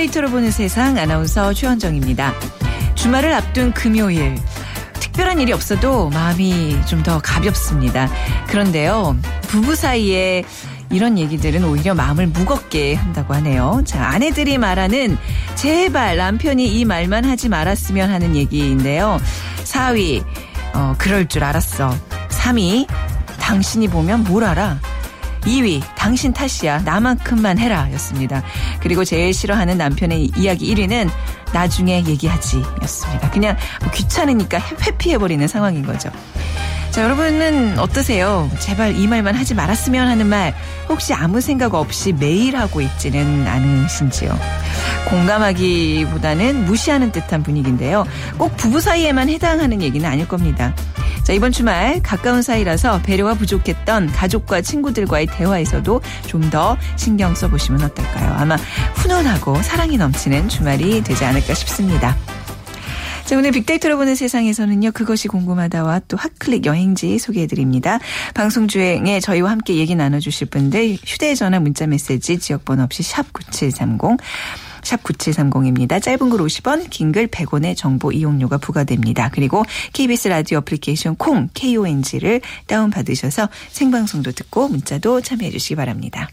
빅데이터로 보는 세상 아나운서 최원정입니다. 주말을 앞둔 금요일. 특별한 일이 없어도 마음이 좀 더 가볍습니다. 그런데요, 부부 사이에 이런 얘기들은 오히려 마음을 무겁게 한다고 하네요. 자, 아내들이 말하는 제발 남편이 이 말만 하지 말았으면 하는 얘기인데요. 4위, 어, 그럴 줄 알았어. 3위, 당신이 보면 뭘 알아? 2위 당신 탓이야 나만큼만 해라 였습니다. 그리고 제일 싫어하는 남편의 이야기 1위는 나중에 얘기하지 였습니다. 그냥 뭐 귀찮으니까 회피해버리는 상황인 거죠. 자 여러분은 어떠세요? 제발 이 말만 하지 말았으면 하는 말 혹시 아무 생각 없이 매일 하고 있지는 않으신지요? 공감하기보다는 무시하는 듯한 분위기인데요. 꼭 부부 사이에만 해당하는 얘기는 아닐 겁니다. 자, 이번 주말 가까운 사이라서 배려가 부족했던 가족과 친구들과의 대화에서도 좀 더 신경 써보시면 어떨까요? 아마 훈훈하고 사랑이 넘치는 주말이 되지 않을까 싶습니다. 자, 오늘 빅데이터로 보는 세상에서는요, 그것이 궁금하다와 또 핫클릭 여행지 소개해드립니다. 방송 중에 저희와 함께 얘기 나눠주실 분들 휴대전화 문자 메시지 지역번호 없이 샵9730 샵 9730입니다. 짧은 글 50원, 긴 글 100원의 정보 이용료가 부과됩니다. 그리고 KBS 라디오 어플리케이션 콩 KONG를 다운 받으셔서 생방송도 듣고 문자도 참여해 주시기 바랍니다.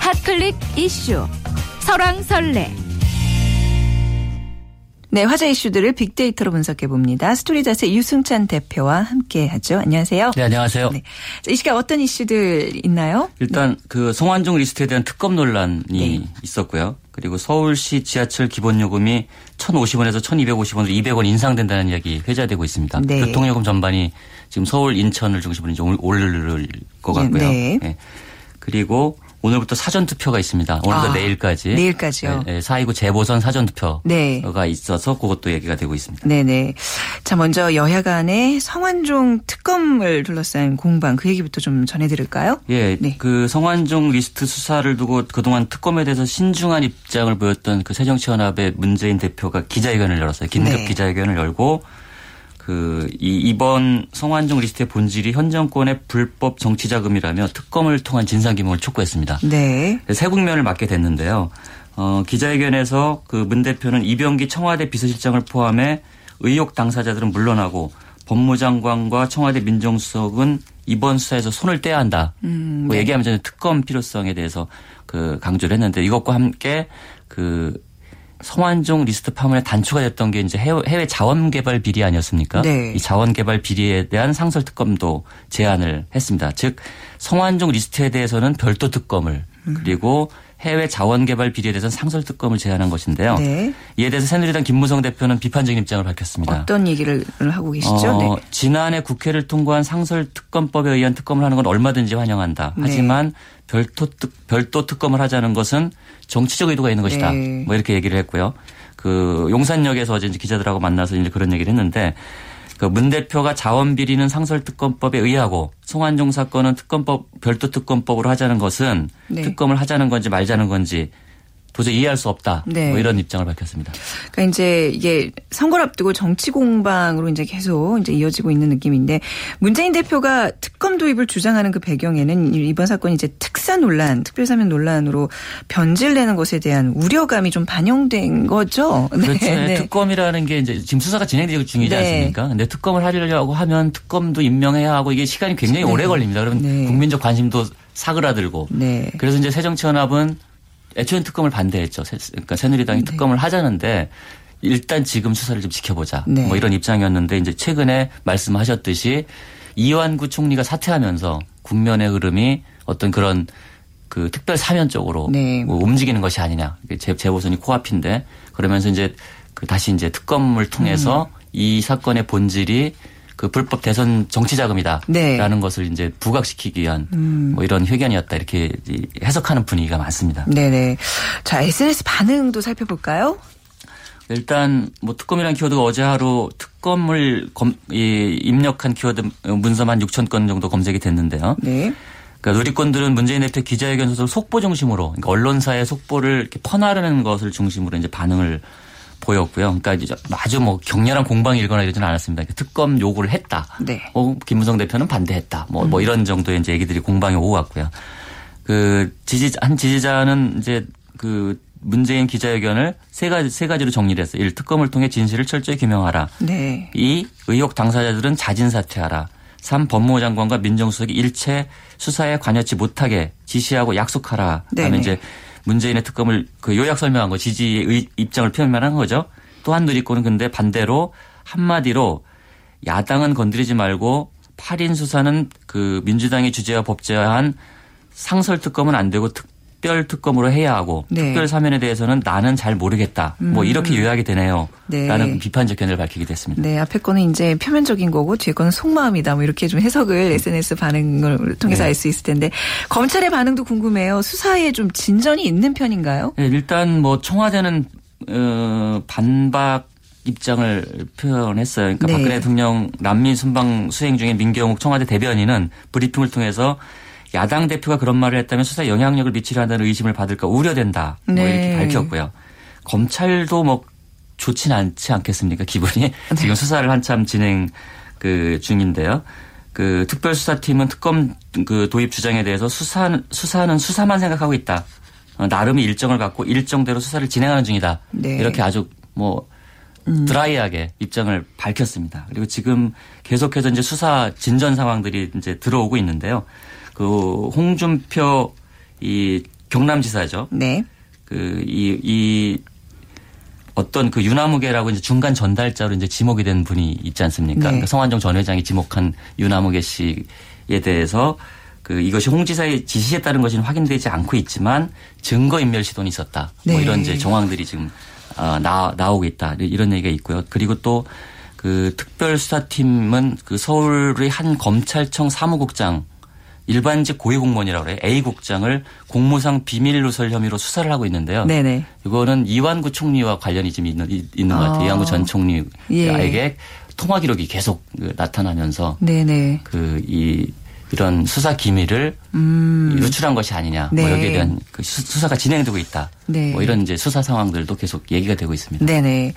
핫클릭 이슈 설왕설래 네, 화제 이슈들을 빅데이터로 분석해 봅니다. 스토리닷의 유승찬 대표와 함께 하죠. 안녕하세요. 네, 안녕하세요. 네. 이 시간 어떤 이슈들 있나요? 일단 네. 그 성완종 리스트에 대한 특검 논란이 네. 있었고요. 그리고 서울시 지하철 기본요금이 1,050원에서 1,250원으로 200원 인상된다는 이야기 회자되고 있습니다. 네. 교통요금 전반이 지금 서울, 인천을 중심으로 이제 오를 것 같고요. 네. 네. 그리고 오늘부터 사전 투표가 있습니다. 오늘부터 아, 내일까지. 내일까지요. 네, 4.29 재보선 사전 투표가 네. 있어서 그것도 얘기가 되고 있습니다. 네네. 자 먼저 여야 간의 성완종 특검을 둘러싼 공방 그 얘기부터 좀 전해드릴까요? 예. 네. 그 성완종 리스트 수사를 두고 그동안 특검에 대해서 신중한 입장을 보였던 그 새정치연합의 문재인 대표가 기자회견을 열었어요. 긴급 네. 기자회견을 열고 그, 이, 이번 성완종 리스트의 본질이 현 정권의 불법 정치 자금이라며 특검을 통한 진상 규명을 촉구했습니다. 네. 새 국면을 맞게 됐는데요. 어, 기자회견에서 그 문 대표는 이병기 청와대 비서실장을 포함해 의혹 당사자들은 물러나고 법무장관과 청와대 민정수석은 이번 수사에서 손을 떼야 한다. 음, 뭐 네. 얘기하면서 특검 필요성에 대해서 그 강조를 했는데 이것과 함께 그 성완종 리스트 파문의 단초가 됐던 게 이제 해외 자원 개발 비리 아니었습니까? 네. 이 자원 개발 비리에 대한 상설 특검도 제안을 했습니다. 즉 성완종 리스트에 대해서는 별도 특검을 음. 그리고 해외 자원 개발 비리에 대해서는 상설 특검을 제안한 것인데요. 네. 이에 대해서 새누리당 김무성 대표는 비판적인 입장을 밝혔습니다. 어떤 얘기를 하고 계시죠? 어, 네. 지난해 국회를 통과한 상설 특검법에 의한 특검을 하는 건 얼마든지 환영한다. 네. 하지만 별도, 특, 별도 특검을 하자는 것은 정치적 의도가 있는 것이다. 네. 뭐 이렇게 얘기를 했고요. 그 용산역에서 어제 기자들하고 만나서 이제 그런 얘기를 했는데 그문 대표가 자원 비리는 상설 특검법에 의하고 송환종 사건은 특검법 별도 특검법으로 하자는 것은 네. 특검을 하자는 건지 말자는 건지 도저히 이해할 수 없다. 네. 뭐 이런 입장을 밝혔습니다. 그러니까 이제 이게 선거를 앞두고 정치 공방으로 이제 계속 이제 이어지고 있는 느낌인데 문재인 대표가 특검 도입을 주장하는 그 배경에는 이번 사건이 이제 특사 논란, 특별사면 논란으로 변질되는 것에 대한 우려감이 좀 반영된 거죠. 네. 그렇죠. 네. 특검이라는 게 이제 지금 수사가 진행되고 중이지 네. 않습니까? 근데 특검을 하려고 하면 특검도 임명해야 하고 이게 시간이 굉장히 네. 오래 걸립니다. 그러면 네. 국민적 관심도 사그라들고. 그래서 이제 새정치연합은 애초에 특검을 반대했죠. 그러니까 새누리당이 네. 특검을 하자는데 일단 지금 수사를 좀 지켜보자. 네. 뭐 이런 입장이었는데 이제 최근에 말씀하셨듯이 이완구 총리가 사퇴하면서 국면의 흐름이 어떤 그런 그 특별 사면 쪽으로 네. 뭐 움직이는 것이 아니냐. 재, 재보선이 코앞인데 그러면서 이제 그 다시 이제 특검을 통해서 음. 이 사건의 본질이 그 불법 대선 정치 자금이다라는 네. 것을 이제 부각시키기 위한 음. 뭐 이런 회견이었다 이렇게 해석하는 분위기가 많습니다. 네네. 자 SNS 반응도 살펴볼까요? 일단 뭐 특검이라는 키워드가 어제 하루 특검을 검, 이, 입력한 키워드 문서만 6천 건 정도 검색이 됐는데요. 네. 그러니까 누리꾼들은 문재인 대표 기자회견 소설 속보 중심으로 그러니까 언론사의 속보를 이렇게 퍼나르는 것을 중심으로 이제 반응을 보였고요. 그러니까 이제 아주 뭐 격렬한 공방이 일거나 이러지는 않았습니다. 특검 요구를 했다. 네. 어, 김무성 대표는 반대했다. 뭐, 뭐 이런 정도의 이제 얘기들이 공방에 오고 갔고요. 그 지지 한 지지자는 이제 그 문재인 기자회견을 세 가지 세 가지로 정리를 했어요. 일 특검을 통해 진실을 철저히 규명하라. 네. 이 의혹 당사자들은 자진 사퇴하라. 3. 법무부 장관과 민정수석이 일체 수사에 관여치 못하게 지시하고 약속하라. 하면 이제 문재인의 특검을 그 요약 설명한 거 지지의 입장을 표명한 거죠. 또한 누리꾼은 근데 반대로 한마디로 야당은 건드리지 말고 8인 수사는 그 민주당의 주재와 법제화한 상설 특검은 안 되고 특 별 특검으로 해야 하고 네. 음. 특별 사면에 대해서는 나는 잘 모르겠다. 뭐 이렇게 요약이 되네요. 네. 라는 비판적 견해를 밝히기도 했습니다. 네, 앞에 거는 이제 표면적인 거고 뒤에 거는 속마음이다. 뭐 이렇게 좀 해석을 SNS 반응을 통해서 네. 알수 있을 텐데 검찰의 반응도 궁금해요. 수사에 좀 진전이 있는 편인가요? 네, 일단 뭐 청와대는 어, 반박 입장을 표현했어요. 그러니까 네. 박근혜 대통령 난민 순방 수행 중에 민경욱 청와대 대변인은 브리핑을 통해서 야당 대표가 그런 말을 했다면 수사에 영향력을 미치려 한다는 의심을 받을까 우려된다. 뭐 네. 이렇게 밝혔고요. 검찰도 뭐 좋진 않지 않겠습니까? 기분이 네. 지금 수사를 한참 진행 그 중인데요. 그 특별수사팀은 특검 그 도입 주장에 대해서 수사 수사는 수사만 생각하고 있다. 어, 나름의 일정을 갖고 일정대로 수사를 진행하는 중이다. 네. 음. 이렇게 아주 뭐 드라이하게 입장을 밝혔습니다. 그리고 지금 계속해서 이제 수사 진전 상황들이 이제 들어오고 있는데요. 그 홍준표 이 경남지사죠. 네. 그 이 이 어떤 그 유나무계라고 이제 중간 전달자로 이제 지목이 된 분이 있지 않습니까? 네. 그러니까 성완종 전 회장이 지목한 유나무계 씨에 대해서 그 이것이 홍 지사의 지시에 따른 것이는 확인되지 않고 있지만 증거 인멸 시도는 있었다. 뭐 네. 이런 이제 정황들이 지금 아, 나 나오고 있다. 이런 얘기가 있고요. 그리고 또 그 특별수사팀은 그 서울의 한 검찰청 사무국장 일반직 고위공무원이라고 그래요. A국장을 공무상 비밀 누설 혐의로 수사를 하고 있는데요. 네네. 이거는 이완구 총리와 관련이 좀 있는, 있는 것 같아요. 아. 이완구 전 총리에게 예. 통화 기록이 계속 그 나타나면서 네네. 그이 이런 수사 기밀을 음. 유출한 것이 아니냐. 네. 뭐 여기에 대한 그 수- 수사가 진행되고 있다. 네. 뭐 이런 이제 수사 상황들도 계속 얘기가 되고 있습니다. 네네.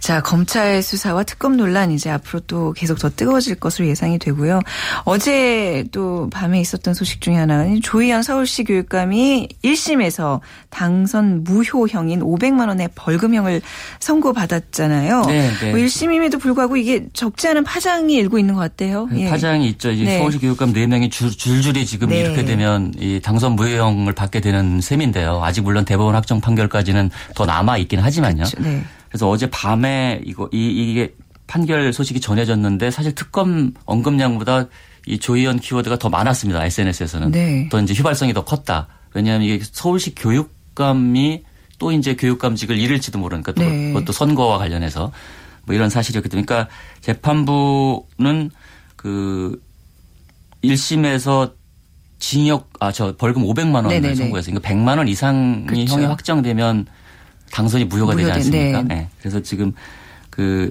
자, 검찰 수사와 특검 논란 이제 앞으로 또 계속 더 뜨거워질 것으로 예상이 되고요. 어제 또 밤에 있었던 소식 중에 하나는 조희연 서울시 교육감이 1심에서 당선 무효형인 500만 원의 벌금형을 선고받았잖아요. 네, 네. 뭐 1심임에도 불구하고 이게 적지 않은 파장이 일고 있는 것 같아요. 예. 파장이 있죠. 이제 네. 서울시 교육감 4명이 줄, 줄줄이 지금 네. 이렇게 되면 이 당선 무효형을 받게 되는 셈인데요. 아직 물론 대법원 확정 판결까지는 더 남아 있긴 하지만요. 네. 그래서 어제 밤에 이거 이 이게 판결 소식이 전해졌는데 사실 특검 언급량보다 이 조희연 키워드가 더 많았습니다. SNS에서는. 네. 더 이제 휘발성이 더 컸다. 왜냐하면 이게 서울시 교육감이 또 이제 교육감직을 잃을지도 모르니까 또 네. 그것도 선거와 관련해서 뭐 이런 사실이었기 때문에 그러니까 재판부는 그 1심에서 징역 아 저 벌금 500만 원을 네네네. 선고했어요. 그러니까 100만 원 이상이 그렇죠. 형이 확정되면 당선이 무효가 되지 무효된, 않습니까? 네. 네. 그래서 지금 그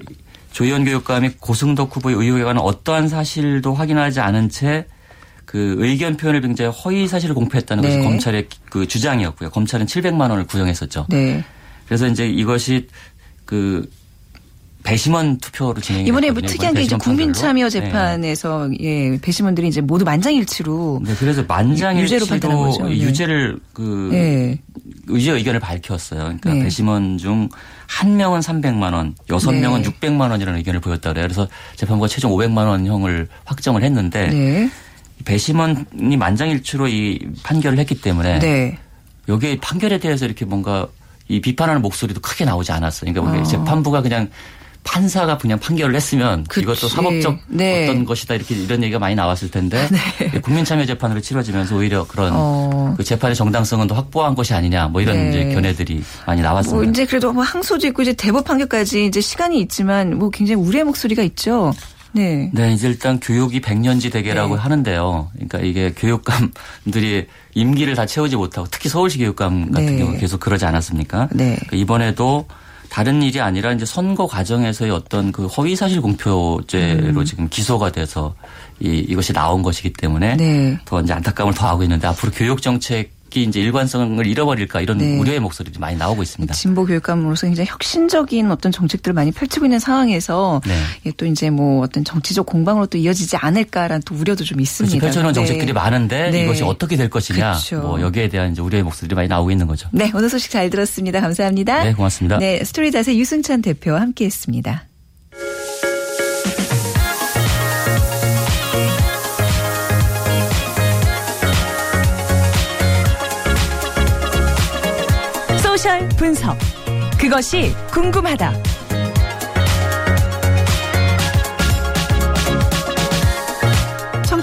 조희연 교육감이 고승덕 후보의 의혹에 관한 어떠한 사실도 확인하지 않은 채 그 의견 표현을 굉장히 허위 사실을 공표했다는 것이 네. 검찰의 그 주장이었고요. 검찰은 700만 원을 구형했었죠. 네. 그래서 이제 이것이 그 배심원 투표로 진행이 이번에 뭐. 특이한 게 이제. 국민참여 네. 재판에서 예, 배심원들이 이제 모두 만장일치로 네, 그래서 만장일치로 유죄로. 네. 유죄를 그 예. 의제 의견을 밝혔어요. 그러니까 네. 배심원 중 한 명은 300만 원, 여섯 네. 명은 600만 원이라는 의견을 보였다 그래요. 그래서 재판부가 최종 500만 원형을 확정을 했는데 네. 배심원이 만장일치로 이 판결을 했기 때문에 네. 여기에 판결에 대해서 이렇게 뭔가 이 비판하는 목소리도 크게 나오지 않았어요. 그러니까 어. 우리 재판부가 그냥 판사가 그냥 판결을 했으면 그치. 이것도 사법적 네. 어떤 것이다 이렇게 이런 얘기가 많이 나왔을 텐데 국민참여 재판으로 치러지면서 오히려 그런 어. 그 재판의 정당성은 더 확보한 것이 아니냐 뭐 이런 네. 이제 견해들이 많이 뭐 나왔습니다. 이제 그래도 뭐 항소도 있고 이제 대법 판결까지 이제 시간이 있지만 뭐 굉장히 우려의 목소리가 있죠. 네. 네, 이제 일단 교육이 백년지 대계라고 네. 하는데요. 그러니까 이게 교육감들이 임기를 다 채우지 못하고 특히 서울시 교육감 같은 네. 경우 계속 그러지 않았습니까? 네. 그 이번에도 다른 일이 아니라 이제 선거 과정에서의 어떤 그 허위 사실 공표죄로 음. 지금 기소가 돼서 이 이것이 나온 것이기 때문에 네. 더 이제 안타까움을 더하고 있는데 앞으로 교육 정책 이 교육이 이제 일관성을 잃어버릴까 이런 네. 우려의 목소리도 많이 나오고 있습니다. 진보 교육감으로서 굉장히 혁신적인 어떤 정책들을 많이 펼치고 있는 상황에서 네. 예, 또 이제 뭐 어떤 정치적 공방으로 또 이어지지 않을까라는 또 우려도 좀 있습니다. 그렇죠. 펼쳐놓은 정책들이 네. 많은데 네. 이것이 어떻게 될 것이냐. 그렇죠. 뭐 여기에 대한 이제 우려의 목소리들이 많이 나오고 있는 거죠. 네, 오늘 소식 잘 들었습니다. 감사합니다. 네, 고맙습니다. 네, 스토리닷의 유승찬 대표와 함께했습니다. 소셜 분석. 그것이 궁금하다.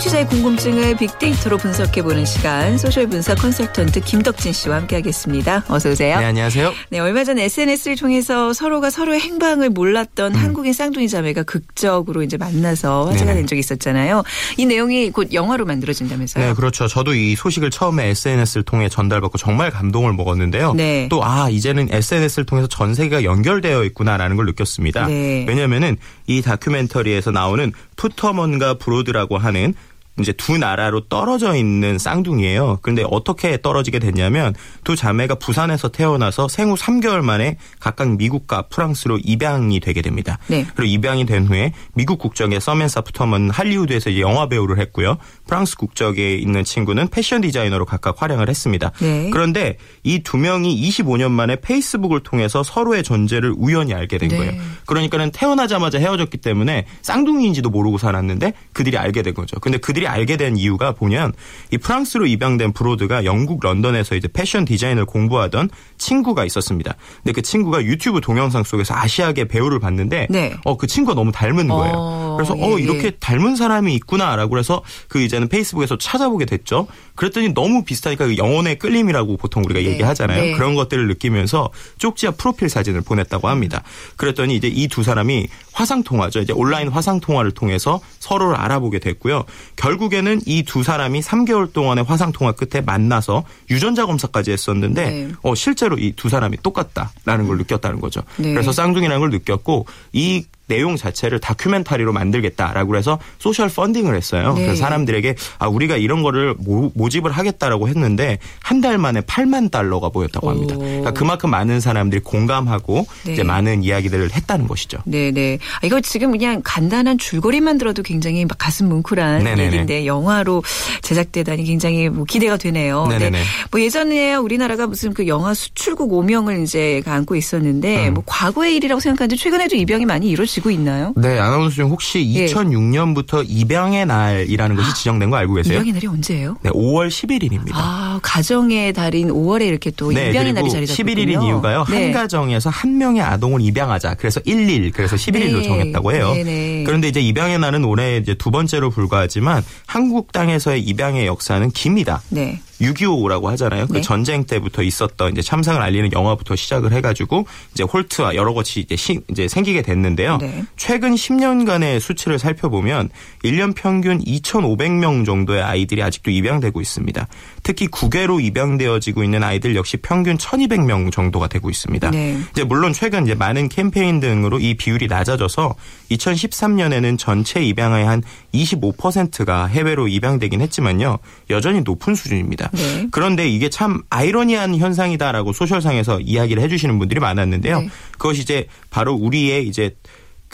청취자의 궁금증을 빅데이터로 분석해보는 시간 소셜 분석 컨설턴트 김덕진 씨와 함께하겠습니다. 어서 오세요. 네, 안녕하세요. 네, 얼마 전 SNS를 통해서 서로가 서로의 행방을 몰랐던 한국인 쌍둥이 자매가 극적으로 이제 만나서 화제가 음. 네네. 된 적이 있었잖아요. 이 내용이 곧 영화로 만들어진다면서요? 네, 그렇죠. 저도 이 소식을 처음에 SNS를 통해 전달받고 정말 감동을 먹었는데요. 네. 또, 아, 이제는 SNS를 통해서 전 세계가 연결되어 있구나라는 걸 느꼈습니다. 네. 왜냐면은 이 다큐멘터리에서 나오는 푸터먼과 브로드라고 하는 이제 두 나라로 떨어져 있는 쌍둥이에요. 그런데 어떻게 떨어지게 됐냐면 두 자매가 부산에서 태어나서 생후 3개월 만에 각각 미국과 프랑스로 입양이 되게 됩니다. 네. 그리고 입양이 된 후에 미국 국적의 서멘사 푸터먼 할리우드에서 영화 배우를 했고요. 프랑스 국적에 있는 친구는 패션 디자이너로 각각 활약을 했습니다. 네. 그런데 이 두 명이 25년 만에 페이스북을 통해서 서로의 존재를 우연히 알게 된 네. 거예요. 그러니까는 태어나자마자 헤어졌기 때문에 쌍둥이인지도 모르고 살았는데 그들이 알게 된 거죠. 근데 그들이 알게 된 이유가 보면 이 프랑스로 입양된 브로드가 영국 런던에서 이제 패션 디자인을 공부하던 친구가 있었습니다. 근데 그 친구가 유튜브 동영상 속에서 아시아계 배우를 봤는데 네. 어그 친구가 너무 닮은 거예요. 어, 그래서 예, 어 예. 이렇게 닮은 사람이 있구나라고 해서 그 이제는 페이스북에서 찾아보게 됐죠. 그랬더니 너무 비슷하니까 그 영혼의 끌림이라고 보통 우리가 네. 얘기하잖아요. 네. 그런 것들을 느끼면서 쪽지와 프로필 사진을 보냈다고 합니다. 그랬더니 이제 이 두 사람이 화상 통화죠. 이제 온라인 화상 통화를 통해서 서로를 알아보게 됐고요. 결국에는 이 두 사람이 3개월 동안의 화상 통화 끝에 만나서 유전자 검사까지 했었는데 네. 어 실제로 이 두 사람이 똑같다라는 걸 느꼈다는 거죠. 네. 그래서 쌍둥이라는 걸 느꼈고 이 내용 자체를 다큐멘터리로 만들겠다라고 해서 소셜 펀딩을 했어요. 네. 그래서 사람들에게 아 우리가 이런 거를 모, 모집을 하겠다라고 했는데 한 달 만에 8만 달러가 모였다고 합니다. 오. 그러니까 그만큼 많은 사람들이 공감하고 네. 이제 많은 이야기들을 했다는 것이죠. 네네. 아, 이거 지금 그냥 간단한 줄거리만 들어도 굉장히 막 가슴 뭉클한 네네네. 얘기인데 영화로 제작되다니 굉장히 뭐 기대가 되네요. 네네네. 뭐 예전에 우리나라가 무슨 그 영화 수출국 오명을 이제 안고 있었는데 음. 뭐 과거의 일이라고 생각하는데 최근에도 입양이 많이 이루어지고 있나요? 네, 아나운서 중 혹시 예. 2006년부터 입양의 날이라는 것이 지정된 거 알고 계세요? 입양의 날이 언제예요? 네, 5월 11일입니다. 아, 가정의 달인 5월에 이렇게 또 입양의 날이 네, 자리 잡고 11일인 이유가요. 네. 한 가정에서 한 명의 아동을 입양하자. 그래서 11, 그래서 11일로 네. 정했다고 해요. 네네. 그런데 이제 입양의 날은 올해 이제 두 번째로 불과하지만 한국 땅에서의 입양의 역사는 깁니다. 네. 6.25라고 하잖아요. 그 네. 전쟁 때부터 있었던 이제 참상을 알리는 영화부터 시작을 해가지고 이제 홀트와 여러 것이 이제, 시- 이제 생기게 됐는데요. 네. 최근 10년간의 수치를 살펴보면 1년 평균 2,500명 정도의 아이들이 아직도 입양되고 있습니다. 특히 국외로 입양되어지고 있는 아이들 역시 평균 1,200명 정도가 되고 있습니다. 네. 이제 물론 최근 이제 많은 캠페인 등으로 이 비율이 낮아져서 2013년에는 전체 입양의 한 25%가 해외로 입양되긴 했지만요. 여전히 높은 수준입니다. 네. 그런데 이게 참 아이러니한 현상이다라고 소셜상에서 이야기를 해주시는 분들이 많았는데요. 네. 그것이 이제 바로 우리의 이제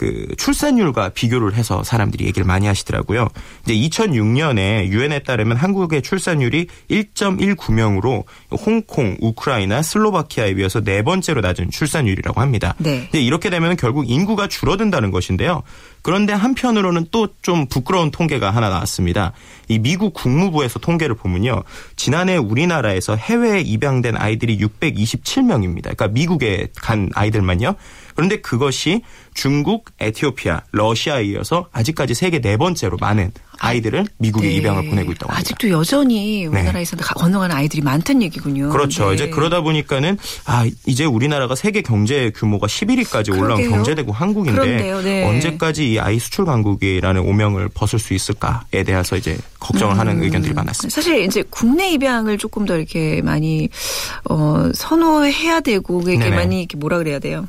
그 출산율과 비교를 해서 사람들이 얘기를 많이 하시더라고요. 이제 2006년에 유엔에 따르면 한국의 출산율이 1.19명으로 홍콩, 우크라이나, 슬로바키아에 비해서 네 번째로 낮은 출산율이라고 합니다. 네. 이제 이렇게 되면 결국 인구가 줄어든다는 것인데요. 그런데 한편으로는 또 좀 부끄러운 통계가 하나 나왔습니다. 이 미국 국무부에서 통계를 보면요. 지난해 우리나라에서 해외에 입양된 아이들이 627명입니다. 그러니까 미국에 간 아이들만요. 그런데 그것이 중국, 에티오피아, 러시아에 이어서 아직까지 세계 네 번째로 많은 아이들을 미국에 네. 입양을 보내고 있다고 합니다. 아직도 여전히 우리나라에서 건너가는 아이들이 많다는 얘기군요. 그렇죠. 네. 이제 그러다 보니까는 아 이제 우리나라가 세계 경제 규모가 10위까지 올라온. 경제대국 한국인데 네. 언제까지 이 아이 수출 강국이라는 오명을 벗을 수 있을까에 대해서 이제 걱정을 음. 하는 의견들이 많았습니다. 사실 이제 국내 입양을 조금 더 이렇게 많이 어 선호해야 되고 이게 네네. 많이 이렇게 뭐라 그래야 돼요.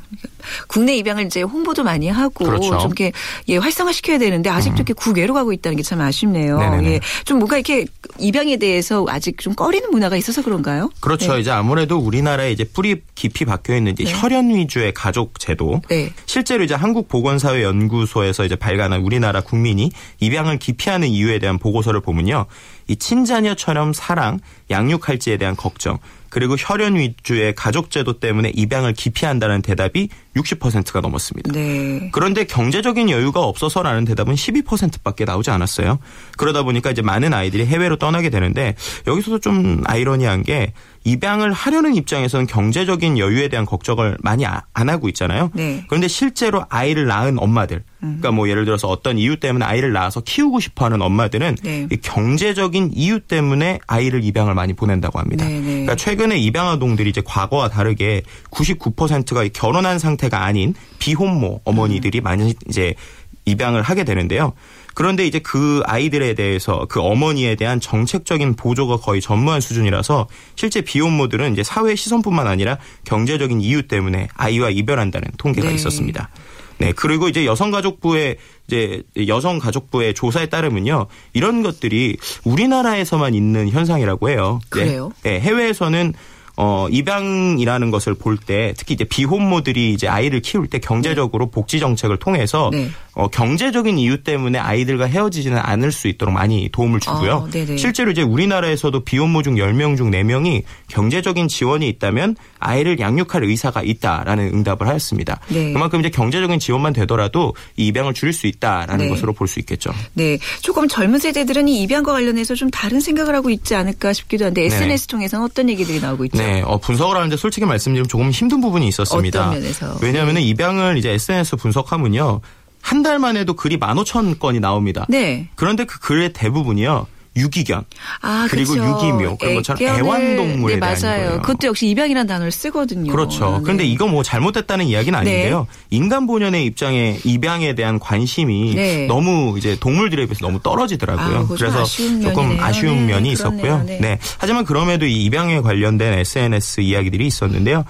국내 입양을 이제 홍보도 많이 하고 그렇죠. 음. 좀 이렇게 예 활성화 시켜야 되는데 아직도 이렇게 국외로 가고 있다는 게 참 아쉽네요. 네네네. 예. 좀 뭔가 이렇게 입양에 대해서 아직 좀 꺼리는 문화가 있어서 그런가요? 그렇죠. 네. 이제 아무래도 우리나라에 이제 뿌리 깊이 박혀 있는 이제 네. 혈연 위주의 가족 제도. 네. 실제로 이제 한국 보건사회 연구소에서 이제 발간한 우리나라 국민이 입양을 기피하는 이유에 대한 보고서를 보면요. 이 친자녀처럼 사랑, 양육할지에 대한 걱정, 그리고 혈연 위주의 가족 제도 때문에 입양을 기피한다는 대답이 60%가 넘었습니다. 네. 그런데 경제적인 여유가 없어서라는 대답은 12%밖에 나오지 않았어요. 그러다 보니까 이제 많은 아이들이 해외로 떠나게 되는데 여기서도 좀 아이러니한 게 입양을 하려는 입장에서는 경제적인 여유에 대한 걱정을 많이 아- 안 하고 있잖아요. 네. 그런데 실제로 아이를 낳은 엄마들, 그러니까 뭐 예를 들어서 어떤 이유 때문에 아이를 낳아서 키우고 싶어하는 엄마들은 네. 이 경제적인 이유 때문에 아이를 입양을 많이 보낸다고 합니다. 네, 네. 그러니까 최근에 입양 아동들이 이제 과거와 다르게 99%가 결혼한 상태 가 아닌 비혼모 어머니들이 음. 많이 이제 입양을 하게 되는데요. 그런데 이제 그 아이들에 대해서 그 어머니에 대한 정책적인 보조가 거의 전무한 수준이라서 실제 비혼모들은 이제 사회 시선뿐만 아니라 경제적인 이유 때문에 아이와 이별한다는 통계가 네. 있었습니다. 네. 그리고 이제 여성가족부의 이제 여성가족부의 조사에 따르면요. 이런 것들이 우리나라에서만 있는 현상이라고 해요. 네. 그래요? 네. 해외에서는 어, 입양이라는 것을 볼 때 특히 이제 비혼모들이 이제 아이를 키울 때 경제적으로 복지 정책을 통해서 네. 어, 경제적인 이유 때문에 아이들과 헤어지지는 않을 수 있도록 많이 도움을 주고요. 아. 실제로 이제 우리나라에서도 비혼모 중 10명 중 4명이 경제적인 지원이 있다면 아이를 양육할 의사가 있다라는 응답을 하였습니다. 네. 그만큼 이제 경제적인 지원만 되더라도 이 입양을 줄일 수 있다라는 네. 것으로 볼 수 있겠죠. 네. 조금 젊은 세대들은 이 입양과 관련해서 좀 다른 생각을 하고 있지 않을까 싶기도 한데. SNS 통해서는 어떤 얘기들이 나오고 있죠? 네, 어, 분석을 하는데 솔직히 말씀드리면 조금 힘든 부분이 있었습니다. 어떤 면에서? 왜냐하면 입양을 이제 SNS 분석하면요. 한 달만 해도 글이 15,000건이 나옵니다. 네. 그런데 그 글의 대부분이요. 유기견. 아, 그리고 그렇죠. 유기묘 그런 것처럼 애완동물에 네, 대한 맞아요. 거예요. 그것도 역시 입양이라는 단어를 쓰거든요. 그렇죠. 네. 그런데 이거 뭐 잘못됐다는 이야기는 아닌데요. 인간 본연의 입장에 입양에 대한 관심이 네. 너무 이제 동물들에 비해서 너무 떨어지더라고요. 아, 그래서 아쉬운 조금 면이네요. 아쉬운 네, 면이. 있었고요. 네. 네. 하지만 그럼에도 이 입양에 관련된 SNS 이야기들이 있었는데요.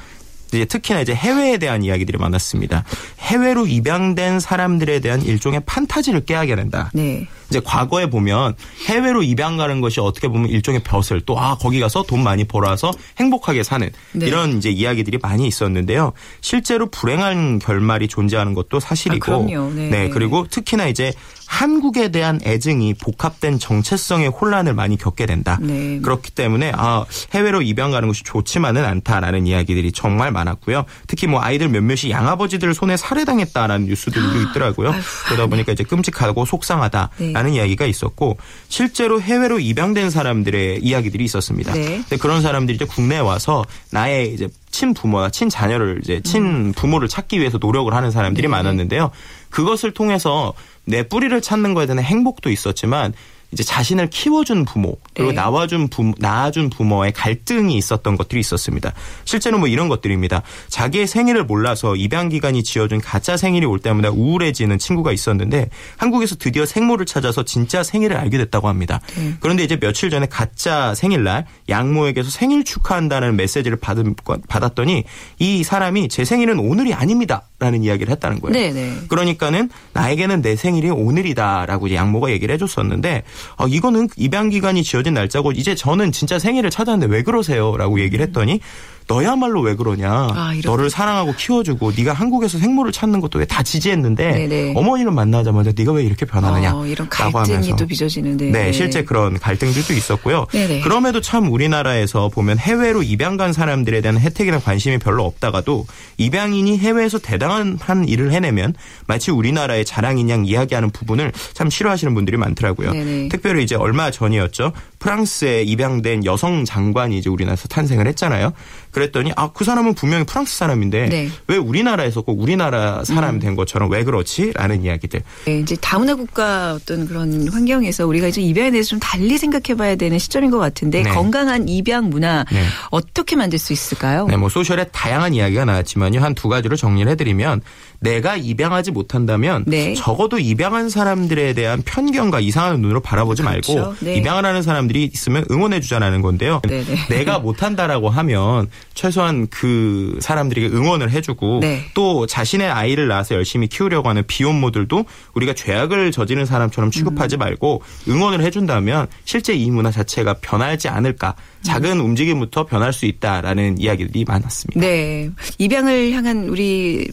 이제 특히나 이제 해외에 대한 이야기들이 많았습니다. 해외로 입양된 사람들에 대한 일종의 판타지를 깨하게 된다. 네. 이제 과거에 보면 해외로 입양 가는 것이 어떻게 보면 일종의 벼슬 또 아 거기 가서 돈 많이 벌어와서 행복하게 사는 네. 이런 이제 이야기들이 많이 있었는데요. 실제로 불행한 결말이 존재하는 것도 사실이고 아, 그럼요. 네. 그리고 특히나 이제 한국에 대한 애증이 복합된 정체성의 혼란을 많이 겪게 된다. 네. 그렇기 때문에 아 해외로 입양 가는 것이 좋지만은 않다라는 이야기들이 정말 많았고요. 특히 뭐 아이들 몇몇이 양아버지들 손에 살해당했다라는 뉴스들도 있더라고요. 그러다 보니까 이제 끔찍하고 속상하다라는 이야기가 있었고 실제로 해외로 입양된 사람들의 이야기들이 있었습니다. 네. 근데 그런 사람들이 이제 국내에 와서 나의 이제 친부모나 친자녀를 이제 친부모를 찾기 위해서 노력을 하는 사람들이 네. 많았는데요. 그것을 통해서 내 뿌리를 찾는 거에 대한 행복도 있었지만 이제 자신을 키워준 부모 그리고 네. 낳아준 부모, 낳아준 부모의 갈등이 있었던 것들이 있었습니다. 실제로 뭐 이런 것들입니다. 자기의 생일을 몰라서 입양 기관이 지어준 가짜 생일이 올 때마다 우울해지는 친구가 있었는데 한국에서 드디어 생모를 찾아서 진짜 생일을 알게 됐다고 합니다. 네. 그런데 이제 며칠 전에 가짜 생일날 양모에게서 생일 축하한다는 메시지를 받은, 받았더니 이 사람이 제 생일은 오늘이 아닙니다라는 이야기를 했다는 거예요. 네네. 그러니까는 나에게는 내 생일이 오늘이다라고 양모가 얘기를 해줬었는데 어, 이거는 입양 기간이 지어진 날짜고 이제 저는 진짜 생일을 찾았는데 왜 그러세요 라고 얘기를 했더니 너야말로 왜 그러냐 아. 너를 사랑하고 키워주고 네가 한국에서 생모를 찾는 것도 왜 다 지지했는데 네네. 어머니를 만나자마자 네가 왜 이렇게 변하느냐 어, 이런 갈등이 하면서 또 빚어지는데. 네, 실제 그런 갈등들도 있었고요. 네네. 그럼에도 참 우리나라에서 보면 해외로 입양 간 사람들에 대한 혜택이나 관심이 별로 없다가도 입양인이 해외에서 대단한 한 일을 해내면 마치 우리나라의 자랑인 양 이야기하는 부분을 참 싫어하시는 분들이 많더라고요. 네네. 특별히 이제 얼마 전이었죠. 프랑스에 입양된 여성 장관이 이제 우리나라에서 탄생을 했잖아요. 그랬더니 아 그 사람은 분명히 프랑스 사람인데 네. 음. 왜 우리나라에서 꼭 우리나라 사람 된 것처럼 왜 그렇지?라는 이야기들. 네, 이제 다문화 국가 어떤 그런 환경에서 우리가 이제 입양에 대해서 좀 달리 생각해봐야 되는 시점인 것 같은데 네. 건강한 입양 문화 네. 어떻게 만들 수 있을까요? 네, 뭐 소셜에 다양한 이야기가 나왔지만요. 한 두 가지로 정리를 해드리면 내가 입양하지 못한다면 네. 적어도 입양한 사람들에 대한 편견과 이상한 눈으로 바라보지 말고 그렇죠. 네. 입양을 하는 사람들이 있으면 응원해 주자라는 건데요. 네네. 내가 못한다라고 하면 최소한 그 사람들에게 응원을 해주고 네. 또 자신의 아이를 낳아서 열심히 키우려고 하는 비혼모들도 우리가 죄악을 저지른 사람처럼 취급하지 말고 응원을 해준다면 실제 이 문화 자체가 변하지 않을까 작은 움직임부터 변할 수 있다라는 이야기들이 많았습니다. 네. 입양을 향한 우리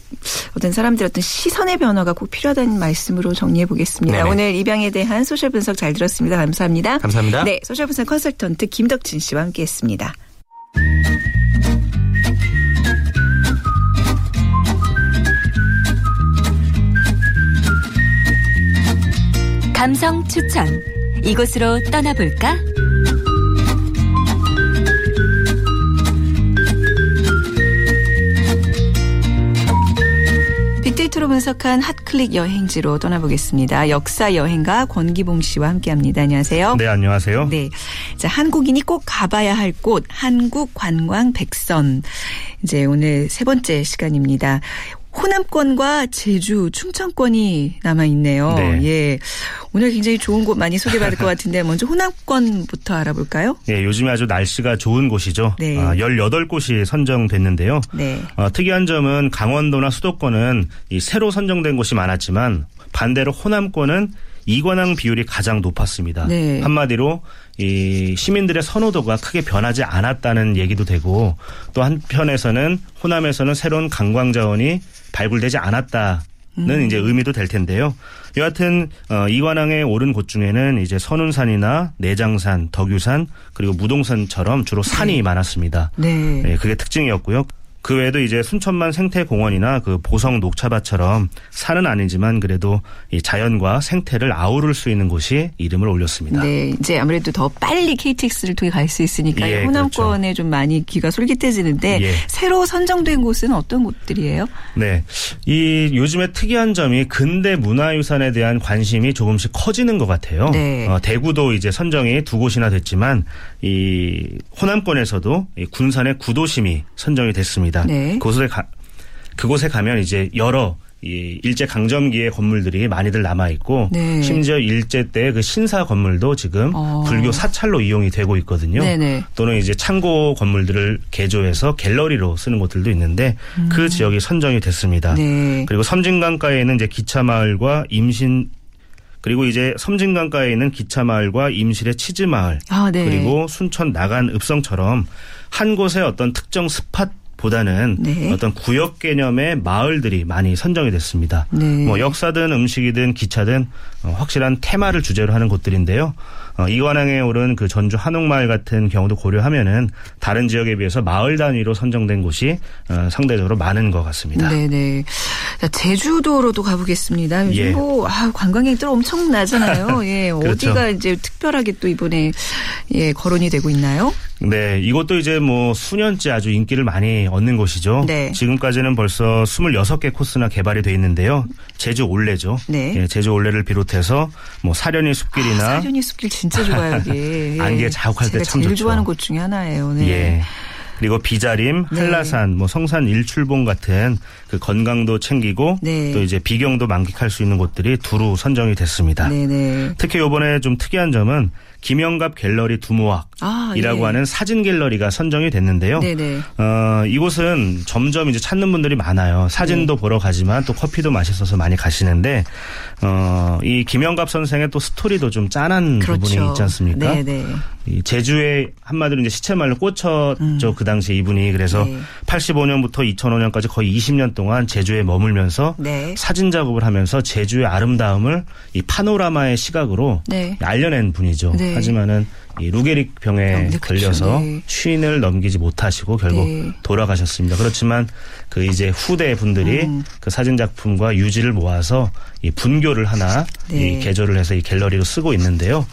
어떤 사람들 어떤 시선의 변화가 꼭 필요하다는 말씀으로 정리해 보겠습니다. 네네. 오늘 입양에 대한 소셜 분석 잘 들었습니다. 감사합니다. 감사합니다. 네. 소셜 분석 컨설턴트 김덕진 씨와 함께 했습니다. 감성 추천. 이곳으로 떠나볼까? 빅데이터로 분석한 핫클릭 여행지로 떠나보겠습니다. 역사 여행가 권기봉 씨와 함께합니다. 안녕하세요. 네, 안녕하세요. 네. 자, 한국인이 꼭 가봐야 할 곳, 한국 관광 백선. 이제 오늘 세 번째 시간입니다. 호남권과 제주, 충청권이 남아 있네요. 네. 예. 오늘 굉장히 좋은 곳 많이 소개받을 것 같은데, 먼저 호남권부터 알아볼까요? 예, 요즘에 아주 날씨가 좋은 곳이죠. 네. 아, 18곳이 선정됐는데요. 네. 어, 특이한 점은 강원도나 수도권은 이 새로 선정된 곳이 많았지만 반대로 호남권은 이관왕 비율이 가장 높았습니다. 네. 한마디로 이 시민들의 선호도가 크게 변하지 않았다는 얘기도 되고 또 한편에서는 호남에서는 새로운 관광 자원이 발굴되지 않았다 는 음. 이제 의미도 될 텐데요. 여하튼 어, 이관왕에 오른 곳 중에는 이제 선운산이나 내장산, 덕유산 그리고 무동산처럼 주로 산이 많았습니다. 네. 네, 그게 특징이었고요. 그 외에도 이제 순천만 생태공원이나 그 보성 녹차밭처럼 산은 아니지만 그래도 이 자연과 생태를 아우를 수 있는 곳이 이름을 올렸습니다. 네, 이제 아무래도 더 빨리 KTX를 통해 갈 수 있으니까 예, 호남권에 좀 많이 귀가 솔깃해지는데 예. 새로 선정된 곳은 어떤 곳들이에요? 네. 이 요즘에 특이한 점이 근대 문화유산에 대한 관심이 조금씩 커지는 것 같아요. 네. 어, 대구도 이제 선정이 두 곳이나 됐지만 이 호남권에서도 이 군산의 구도심이 선정이 됐습니다. 네. 그곳에 가, 그곳에 가면 이제 여러 이 일제 강점기의 건물들이 많이들 남아 있고 네. 심지어 일제 때 그 신사 건물도 지금 어. 불교 사찰로 이용이 되고 있거든요. 네네. 또는 이제 창고 건물들을 개조해서 갤러리로 쓰는 곳들도 있는데 그 지역이 선정이 됐습니다. 음. 네. 그리고 섬진강가에 있는 이제 기차 마을과 임신 그리고 이제 섬진강가에 있는 기차마을과 임실의 치즈마을 아, 네. 그리고 순천 나간 읍성처럼 한 곳의 어떤 특정 스팟 보다는 네. 어떤 구역 개념의 마을들이 많이 선정이 됐습니다. 네. 뭐 역사든 음식이든 기차든 어, 확실한 테마를 주제로 하는 곳들인데요. 어, 이관왕에 오른 그 전주 한옥마을 같은 경우도 고려하면은 다른 지역에 비해서 마을 단위로 선정된 곳이 어, 상대적으로 많은 것 같습니다. 네네. 자, 제주도로도 가보겠습니다. 요즘 예. 뭐, 아, 관광객들 엄청 나잖아요. 예. 그렇죠. 어디가 이제 특별하게 또 이번에, 예, 거론이 되고 있나요? 네, 이것도 이제 뭐 수년째 아주 인기를 많이 얻는 곳이죠. 네. 지금까지는 벌써 26개 코스나 개발이 돼 있는데요. 제주 올레죠. 네. 예, 제주 올레를 비롯해서 뭐 사려니 숲길이나 아, 사륜이 숲길 진짜 좋아요, 여기. 예. 안개 자욱할 때참 제일 좋죠. 좋아하는 곳 중에 하나예요. 네. 예. 그리고 비자림, 네. 한라산, 뭐 성산 일출봉 같은 그 건강도 챙기고 네. 또 이제 비경도 만끽할 수 있는 곳들이 두루 선정이 됐습니다. 네네. 특히 이번에 좀 특이한 점은 김영갑 갤러리 두모학이라고 아, 예. 하는 사진 갤러리가 선정이 됐는데요. 네네. 어, 이곳은 점점 이제 찾는 분들이 많아요. 사진도 네. 보러 가지만 또 커피도 맛있어서 많이 가시는데, 어, 이 김영갑 선생의 또 스토리도 좀 짠한 부분이 있지 않습니까? 그렇죠. 네네. 이 제주에 한마디로 이제 시체말로 꽂혔죠. 그 당시 이분이. 그래서 네. 85년부터 2005년까지 거의 20년 동안 제주에 머물면서 네. 사진 작업을 하면서 제주의 아름다움을 이 파노라마의 시각으로 네. 알려낸 분이죠. 네. 하지만은 이 루게릭 병에 아, 네. 걸려서 네. 쉰을 넘기지 못하시고 결국 네. 돌아가셨습니다. 그렇지만 그 이제 후대 분들이 음. 그 사진 작품과 유지를 모아서 이 분교를 하나 네. 이 개조를 해서 이 갤러리로 쓰고 있는데요.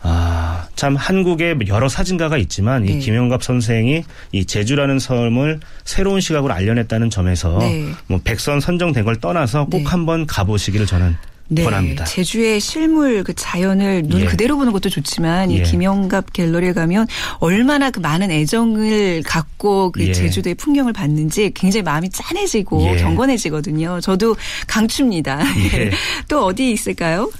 아, 참 한국에 여러 사진가가 있지만 네. 이 김영갑 선생이 이 제주라는 섬을 새로운 시각으로 알려냈다는 점에서 네. 뭐 백선 선정된 걸 떠나서 꼭 네. 한번 가보시기를 저는 네, 권합니다. 제주의 실물 그 자연을 눈 예. 그대로 보는 것도 좋지만 이 예. 김영갑 갤러리에 가면 얼마나 그 많은 애정을 갖고 그 예. 제주도의 풍경을 봤는지 굉장히 마음이 짠해지고 예. 경건해지거든요. 저도 강추입니다. 예. 또 어디 있을까요?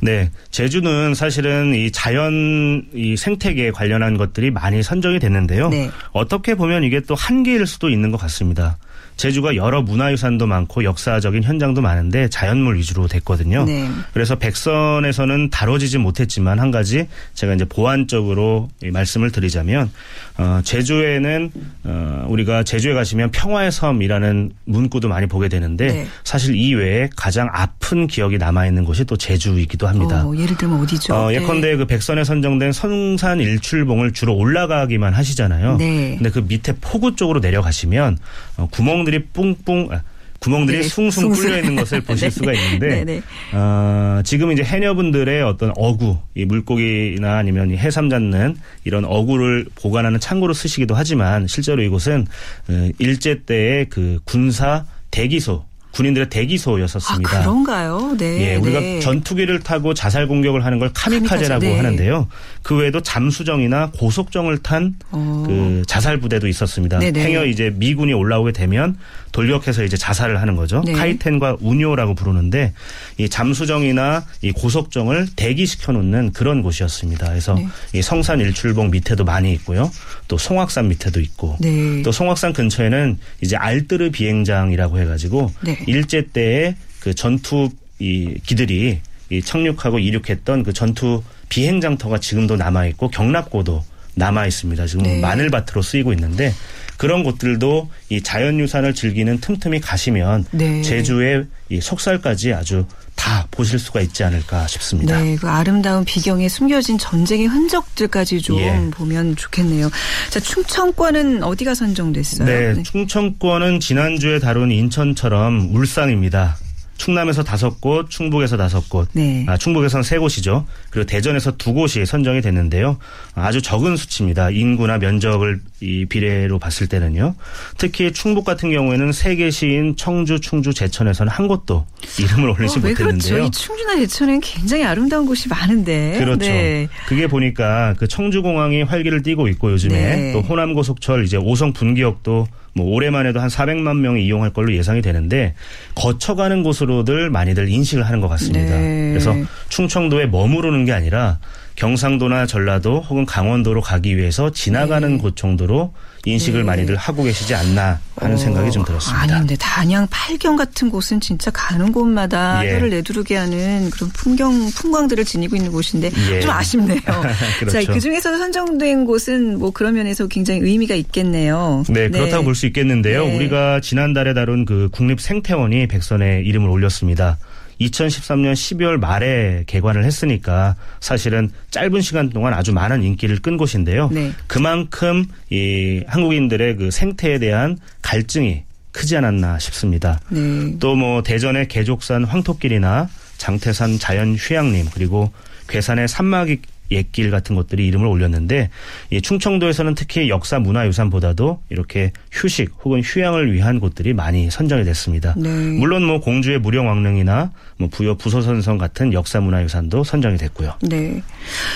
네, 제주는 사실은 이 자연 이 생태계 관련한 것들이 많이 선정이 됐는데요. 네. 어떻게 보면 이게 또 한계일 수도 있는 것 같습니다. 제주가 여러 문화유산도 많고 역사적인 현장도 많은데 자연물 위주로 됐거든요. 네. 그래서 백선에서는 다뤄지지 못했지만 한 가지 제가 이제 보완적으로 이 말씀을 드리자면 어, 제주에는 어, 우리가 제주에 가시면 평화의 섬이라는 문구도 많이 보게 되는데 네. 사실 이 외에 가장 아픈 기억이 남아 있는 곳이 또 제주이기도 합니다. 어, 예를 들면 어디죠? 어, 네. 예컨대 그 백선에 선정된 선산 일출봉을 주로 올라가기만 하시잖아요. 네. 근데 그 밑에 포구 쪽으로 내려가시면 어, 구멍들이 뿡뿡 아, 구멍들이 네, 숭숭 숭숭. 뚫려 있는 것을 보실 네. 수가 있는데 네, 네. 어, 지금 이제 해녀분들의 어떤 어구, 이 물고기나 아니면 이 해삼 잡는 이런 어구를 보관하는 창고로 쓰시기도 하지만 실제로 이곳은 어, 일제 때의 그 군사 대기소, 군인들의 아, 대기소였었습니다. 그런가요? 네. 예, 우리가 네. 전투기를 타고 자살 공격을 하는 걸 카미카제라고 카미카제, 네. 하는데요. 그 외에도 잠수정이나 고속정을 탄 어. 그 자살 부대도 있었습니다. 네네. 행여 이제 미군이 올라오게 되면 돌격해서 이제 자살을 하는 거죠. 네. 카이텐과 운요라고 부르는데 이 잠수정이나 이 고속정을 대기시켜 놓는 그런 곳이었습니다. 그래서 네. 이 성산 일출봉 밑에도 많이 있고요. 또 송악산 밑에도 있고 네. 또 송악산 근처에는 이제 알뜨르 비행장이라고 해가지고 네. 일제 때의 그 전투 이 기들이 이 착륙하고 이륙했던 그 전투 비행장터가 지금도 남아 있고 경납고도 남아 있습니다. 지금 네. 마늘밭으로 쓰이고 있는데 그런 곳들도 이 자연유산을 즐기는 틈틈이 가시면 네. 제주의 이 속살까지 아주 다 보실 수가 있지 않을까 싶습니다. 네, 그 아름다운 비경에 숨겨진 전쟁의 흔적들까지 좀 예. 보면 좋겠네요. 자, 충청권은 어디가 선정됐어요? 네, 충청권은 지난주에 다룬 인천처럼 울산입니다. 충남에서 다섯 곳, 충북에서 다섯 곳, 네. 아, 충북에서는 세 곳이죠. 그리고 대전에서 두 곳이 선정이 됐는데요. 아주 적은 수치입니다. 인구나 면적을 이 비례로 봤을 때는요. 특히 충북 같은 경우에는 세계 시인 청주, 충주, 제천에서는 한 곳도 이름을 올리지 어, 왜 그렇죠? 못했는데요. 이 충주나 제천에는 굉장히 아름다운 곳이 많은데. 그렇죠. 네. 그게 보니까 그 청주공항이 활기를 띠고 있고 요즘에 네. 또 호남고속철 이제 오성 분기역도 뭐 올해만 해도 한 400만 명이 이용할 걸로 예상이 되는데 거쳐가는 곳으로들 많이들 인식을 하는 것 같습니다. 네. 그래서 충청도에 머무르는 게 아니라 경상도나 전라도 혹은 강원도로 가기 위해서 지나가는 네. 곳 정도로 인식을 네. 많이들 하고 계시지 않나 하는 어, 생각이 좀 들었습니다. 아닌데 단양 팔경 같은 곳은 진짜 가는 곳마다 예. 혀를 내두르게 하는 그런 풍경 풍광들을 지니고 있는 곳인데 예. 좀 아쉽네요. 그렇죠. 자, 그 중에서 선정된 곳은 뭐 그런 면에서 굉장히 의미가 있겠네요. 네, 그렇다고 볼수 있겠는데요. 네. 우리가 지난달에 다룬 그 국립생태원이 백선에 이름을 올렸습니다. 2013년 12월 말에 개관을 했으니까 사실은 짧은 시간 동안 아주 많은 인기를 끈 곳인데요. 네. 그만큼 이 한국인들의 그 생태에 대한 갈증이 크지 않았나 싶습니다. 네. 또뭐 대전의 개족산 황토길이나 장태산 자연 휴양림 그리고 괴산의 산막이 옛길 같은 것들이 이름을 올렸는데 이 충청도에서는 특히 역사 문화유산보다도 이렇게 휴식 혹은 휴양을 위한 곳들이 많이 선정이 됐습니다. 네. 물론 뭐 공주의 무령왕릉이나 뭐 부여 부소선성 같은 역사 문화유산도 선정이 됐고요. 네.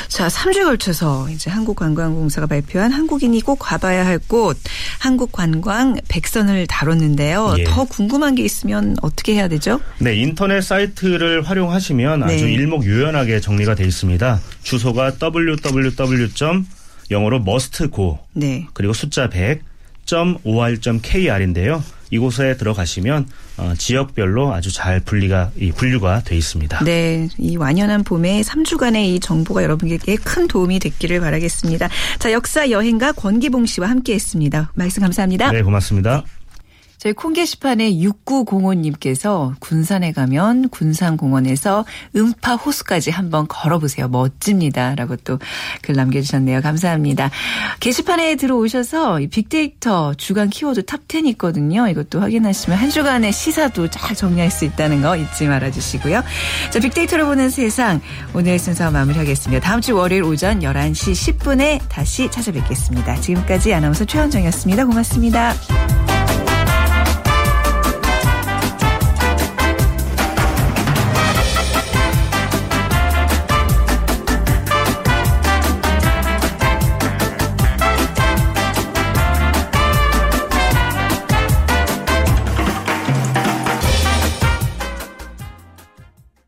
자, 3주에 걸쳐서 이제 한국관광공사가 발표한 한국인이 꼭 가봐야 할 곳, 한국관광 백선을 다뤘는데요. 예. 더 궁금한 게 있으면 어떻게 해야 되죠? 네, 인터넷 사이트를 활용하시면 아주 네. 일목요연하게 정리가 되어 있습니다. 주소가 www. 영어로 must go 네. 그리고 숫자 100.or.kr인데요. 이곳에 들어가시면 어, 지역별로 아주 잘 분리가 이 분류가 돼 있습니다. 네, 이 완연한 봄에 3주간의 이 정보가 여러분에게 큰 도움이 됐기를 바라겠습니다. 자, 역사 여행가 권기봉 씨와 함께했습니다. 말씀 감사합니다. 네, 고맙습니다. 저희 콩 게시판에 6905님께서 군산에 가면 군산공원에서 음파 호수까지 한번 걸어보세요. 멋집니다. 라고 또 글 남겨주셨네요. 감사합니다. 게시판에 들어오셔서 이 빅데이터 주간 키워드 top10 있거든요. 이것도 확인하시면 한 주간의 시사도 잘 정리할 수 있다는 거 잊지 말아주시고요. 자, 빅데이터를 보는 세상 오늘 순서 마무리하겠습니다. 다음 주 월요일 오전 11시 10분에 다시 찾아뵙겠습니다. 지금까지 아나운서 최현정이었습니다. 고맙습니다.